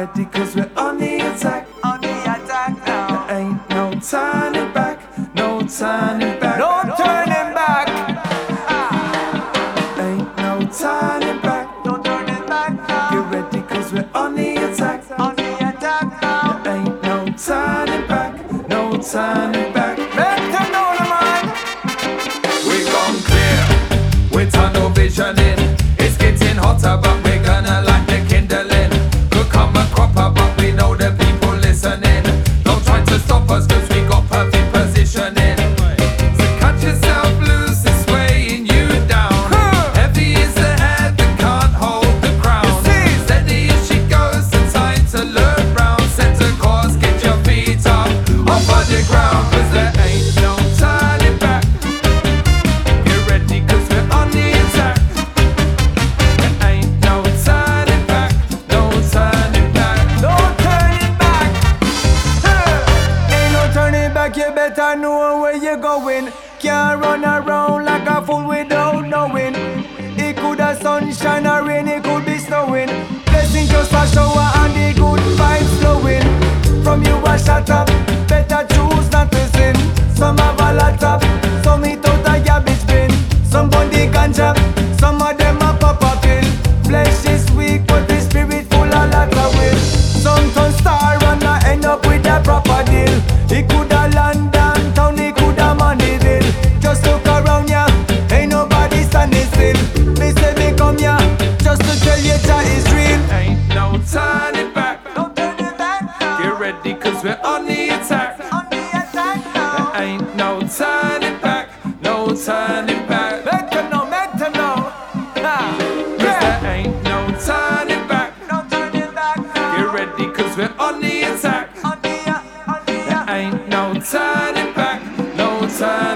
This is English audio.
ready cause we're on the attack. On the attack now. There ain't no turning back, no turning back. No turning back. Ah. Ain't no turning back. No turning back now. Get ready cause we're on the attack. On the attack now. There ain't no turning back, no turning back. back, you better know where you're going. Can't run around like a fool without knowing. It could have sunshine or rain, it could be snowing. Blessing just a shower and the good vibes flowing. From you I shut up. London downtown, he coulda manage it. Just look around ya, yeah. ain't nobody standing still. Me say me come ya, yeah. just to tell you that is real. Ain't no turning back. Don't turn it back now. Get ready, cause we're on the attack. On the attack now. Ain't no turning back, no turning. time.